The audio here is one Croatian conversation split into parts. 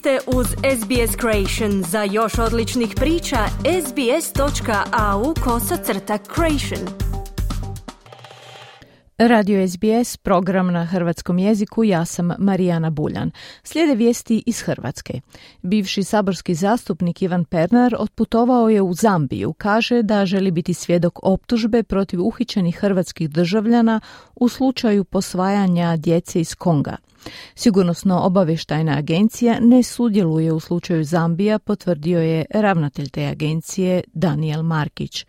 ste uz SBS Creation. Za još odličnih priča, sbs.au kosacrta creation. Radio SBS, program na hrvatskom jeziku, ja sam Marijana Buljan. Slijede vijesti iz Hrvatske. Bivši saborski zastupnik Ivan Pernar otputovao je u Zambiju. Kaže da želi biti svjedok optužbe protiv uhićenih hrvatskih državljana u slučaju posvajanja djece iz Konga. Sigurnosno obavještajna agencija ne sudjeluje u slučaju Zambija, potvrdio je ravnatelj te agencije Daniel Markić.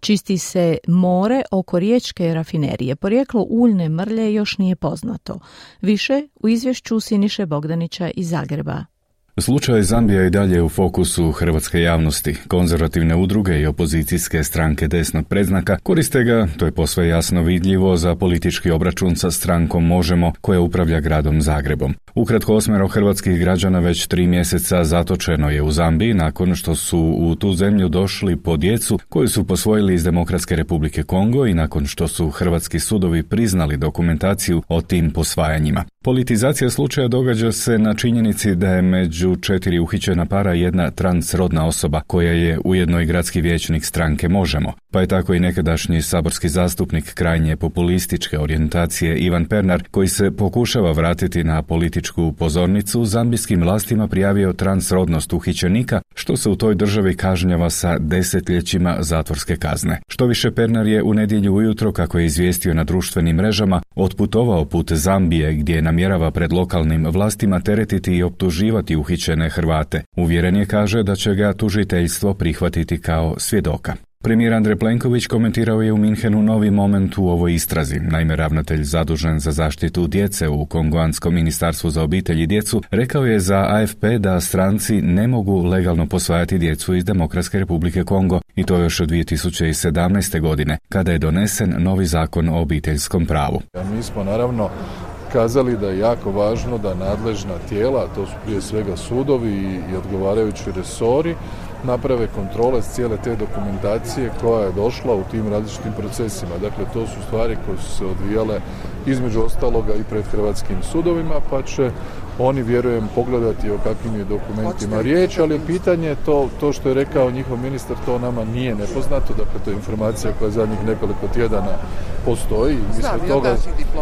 Čisti se more oko riječke rafinerije. Porijeklo uljne mrlje još nije poznato. Više u izvješću Siniše Bogdanića iz Zagreba. Slučaj Zambija i dalje u fokusu hrvatske javnosti. Konzervativne udruge i opozicijske stranke desnog predznaka koriste ga, to je posve jasno vidljivo, za politički obračun sa strankom Možemo koja upravlja gradom Zagrebom. Ukratko osmero hrvatskih građana već tri mjeseca zatočeno je u Zambiji nakon što su u tu zemlju došli po djecu koju su posvojili iz Demokratske republike Kongo i nakon što su hrvatski sudovi priznali dokumentaciju o tim posvajanjima. Politizacija slučaja događa se na činjenici da je među četiri uhićena para jedna transrodna osoba koja je ujedno i gradski vijećnik stranke Možemo, pa je tako i nekadašnji saborski zastupnik krajnje populističke orijentacije Ivan Pernar koji se pokušava vratiti na političku pozornicu zambijskim vlastima prijavio transrodnost uhićenika što se u toj državi kažnjava sa desetljećima zatvorske kazne. Što više Pernar je u nedjelju ujutro kako je izvijestio na društvenim mrežama otputovao put Zambije gdje je namjerava pred lokalnim vlastima teretiti i optuživati uhićene Hrvate. Uvjeren je kaže da će ga tužiteljstvo prihvatiti kao svjedoka. Premijer Andrej Plenković komentirao je u Minhenu novi moment u ovoj istrazi. Naime, ravnatelj zadužen za zaštitu djece u Kongoanskom ministarstvu za obitelj i djecu rekao je za AFP da stranci ne mogu legalno posvajati djecu iz Demokratske republike Kongo i to još od 2017. godine, kada je donesen novi zakon o obiteljskom pravu. Mi smo naravno kazali da je jako važno da nadležna tijela, to su prije svega sudovi i odgovarajući resori, naprave kontrole s cijele te dokumentacije koja je došla u tim različitim procesima. Dakle, to su stvari koje su se odvijale između ostaloga i pred hrvatskim sudovima, pa će oni, vjerujem, pogledati o kakvim je dokumentima riječ, ali pitanje to, to što je rekao njihov ministar, to nama nije nepoznato, dakle to je informacija koja zadnjih nekoliko tjedana postoji, mi smo, toga,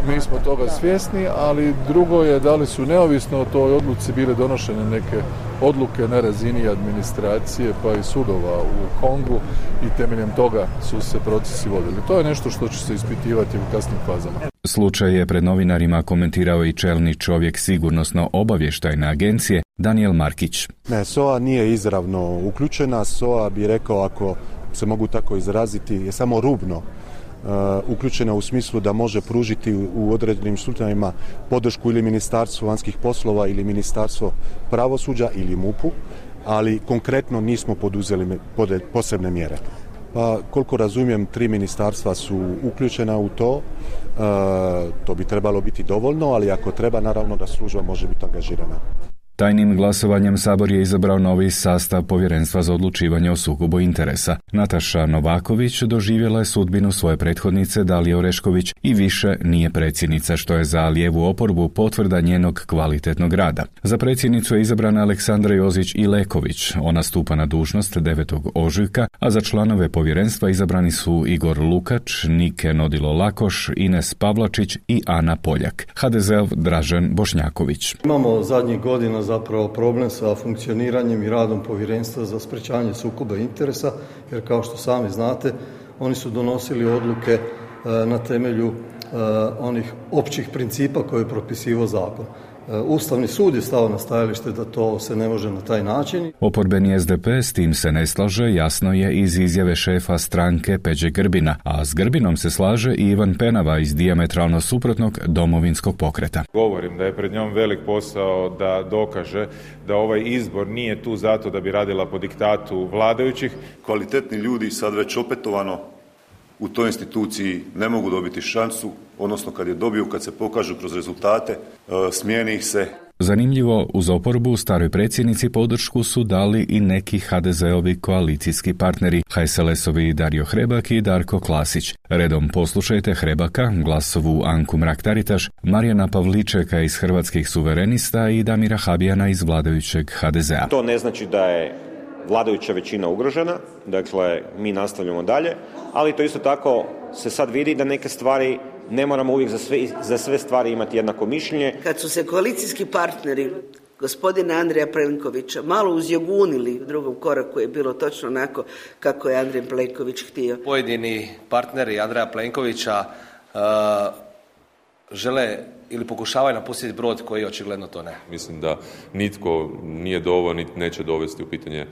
mi smo toga svjesni, ali drugo je da li su neovisno o toj odluci bile donošene neke odluke na razini administracije pa i sudova u Kongu i temeljem toga su se procesi vodili. To je nešto što će se ispitivati u kasnim fazama. Slučaj je pred novinarima komentirao i čelni čovjek sigurnosno obavještajne agencije Daniel Markić. Ne, SOA nije izravno uključena, SOA bi rekao ako se mogu tako izraziti je samo rubno Uh, uključena u smislu da može pružiti u određenim slučajevima podršku ili Ministarstvo vanjskih poslova ili Ministarstvo pravosuđa ili MUP-u, ali konkretno nismo poduzeli posebne mjere. Pa koliko razumijem, tri ministarstva su uključena u to. Uh, to bi trebalo biti dovoljno, ali ako treba, naravno da služba može biti angažirana. Tajnim glasovanjem Sabor je izabrao novi sastav Povjerenstva za odlučivanje o sukobu interesa. Nataša Novaković doživjela je sudbinu svoje prethodnice Dalije Orešković i više nije predsjednica, što je za lijevu oporbu potvrda njenog kvalitetnog rada. Za predsjednicu je izabrana Aleksandra Jozić i Leković. Ona stupa na dužnost 9. ožujka, a za članove povjerenstva izabrani su Igor Lukač, Nike Nodilo Lakoš, Ines Pavlačić i Ana Poljak. HDZ Dražen Bošnjaković. Imamo zadnjih godina zapravo problem sa funkcioniranjem i radom povjerenstva za sprečavanje sukoba interesa, jer kao što sami znate, oni su donosili odluke e, na temelju onih općih principa koje je propisivao zakon. E, Ustavni sud je stao na stajalište da to se ne može na taj način. Oporbeni SDP s tim se ne slaže, jasno je iz izjave šefa stranke Peđe Grbina, a s Grbinom se slaže i Ivan Penava iz diametralno suprotnog domovinskog pokreta. Govorim da je pred njom velik posao da dokaže da ovaj izbor nije tu zato da bi radila po diktatu vladajućih. Kvalitetni ljudi sad već opetovano u toj instituciji ne mogu dobiti šansu, odnosno kad je dobiju, kad se pokažu kroz rezultate, e, smijeni ih se. Zanimljivo, uz oporbu staroj predsjednici podršku su dali i neki HDZ-ovi koalicijski partneri, HSLS-ovi Dario Hrebak i Darko Klasić. Redom poslušajte Hrebaka, glasovu Anku Mrak-Taritaš, Marijana Pavličeka iz Hrvatskih suverenista i Damira Habijana iz vladajućeg HDZ-a. To ne znači da je vladajuća većina ugrožena, dakle mi nastavljamo dalje, ali to isto tako se sad vidi da neke stvari ne moramo uvijek za sve, za sve stvari imati jednako mišljenje. Kad su se koalicijski partneri gospodina Andreja Plenkovića malo uzjogunili u drugom koraku je bilo točno onako kako je Andrej Plenković htio. Pojedini partneri Andreja Plenkovića uh, žele ili pokušavaju napustiti brod koji očigledno to ne. Mislim da nitko nije dovoljno niti neće dovesti u pitanje e,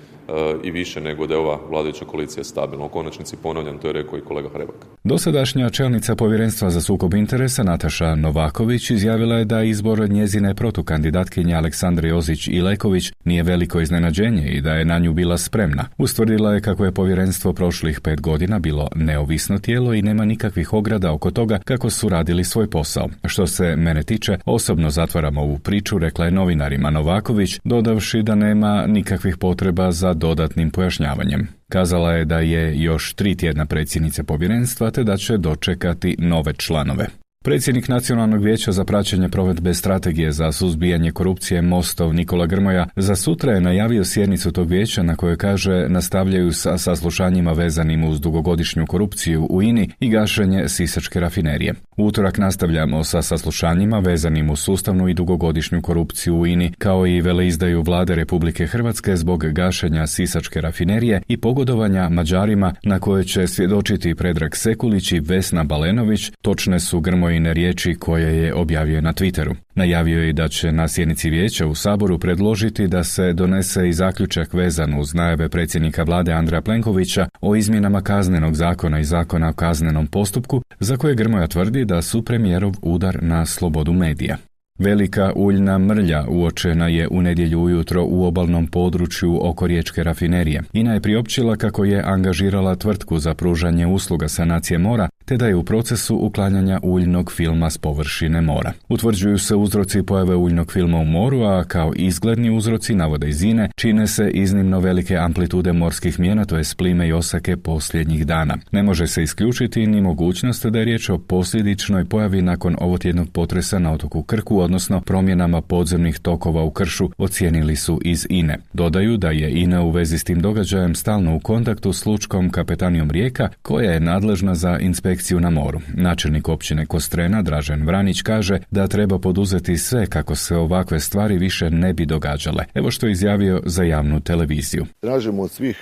i više nego da je ova vladajuća koalicija stabilna. U konačnici ponavljam, to je rekao i kolega Hrebak. Dosadašnja čelnica povjerenstva za sukob interesa Nataša Novaković izjavila je da izbor njezine protukandidatkinje Aleksandre Jozić i Leković nije veliko iznenađenje i da je na nju bila spremna. Ustvrdila je kako je povjerenstvo prošlih pet godina bilo neovisno tijelo i nema nikakvih ograda oko toga kako su radili svoj posao. Što se mene tiče, osobno zatvaram ovu priču, rekla je novinarima Novaković, dodavši da nema nikakvih potreba za dodatnim pojašnjavanjem. Kazala je da je još tri tjedna predsjednice povjerenstva te da će dočekati nove članove. Predsjednik Nacionalnog vijeća za praćenje provedbe strategije za suzbijanje korupcije Mostov Nikola Grmoja za sutra je najavio sjednicu tog vijeća na kojoj kaže nastavljaju sa saslušanjima vezanim uz dugogodišnju korupciju u INI i gašenje Sisačke rafinerije. U utorak nastavljamo sa saslušanjima vezanim uz sustavnu i dugogodišnju korupciju u INI kao i veleizdaju vlade Republike Hrvatske zbog gašenja Sisačke rafinerije i pogodovanja Mađarima na koje će svjedočiti Predrag Sekulić i Vesna Balenović, točne su Grmoja Grmojine riječi koje je objavio na Twitteru. Najavio je da će na sjednici vijeća u Saboru predložiti da se donese i zaključak vezan uz najave predsjednika vlade Andreja Plenkovića o izmjenama kaznenog zakona i zakona o kaznenom postupku, za koje Grmoja tvrdi da su premijerov udar na slobodu medija. Velika uljna mrlja uočena je u nedjelju ujutro u obalnom području oko riječke rafinerije. INA je priopćila kako je angažirala tvrtku za pružanje usluga sanacije mora, te da je u procesu uklanjanja uljnog filma s površine mora. Utvrđuju se uzroci pojave uljnog filma u moru, a kao izgledni uzroci navode iz INE čine se iznimno velike amplitude morskih mjena, to je splime i osake posljednjih dana. Ne može se isključiti ni mogućnost da je riječ o posljedičnoj pojavi nakon ovotjednog potresa na otoku Krku, odnosno promjenama podzemnih tokova u kršu, ocijenili su iz INE. Dodaju da je INA u vezi s tim događajem stalno u kontaktu s lučkom kapetanijom Rijeka, koja je nadležna za inspekciju na moru. Načelnik općine Kostrena, Dražen Vranić, kaže da treba poduzeti sve kako se ovakve stvari više ne bi događale. Evo što je izjavio za javnu televiziju. Tražimo od svih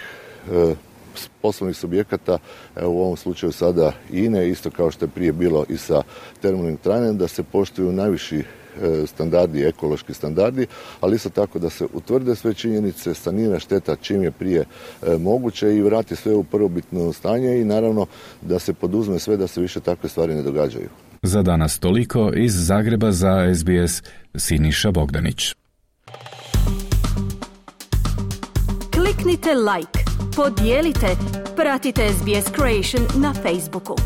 e, poslovnih subjekata, u ovom slučaju sada INE, isto kao što je prije bilo i sa termalnim trajanjem, da se poštuju najviši standardi, ekološki standardi, ali isto tako da se utvrde sve činjenice, sanira šteta čim je prije e, moguće i vrati sve u prvobitno stanje i naravno da se poduzme sve da se više takve stvari ne događaju. Za danas toliko iz Zagreba za SBS Siniša Bogdanić. Kliknite like, podijelite, pratite SBS Creation na Facebooku.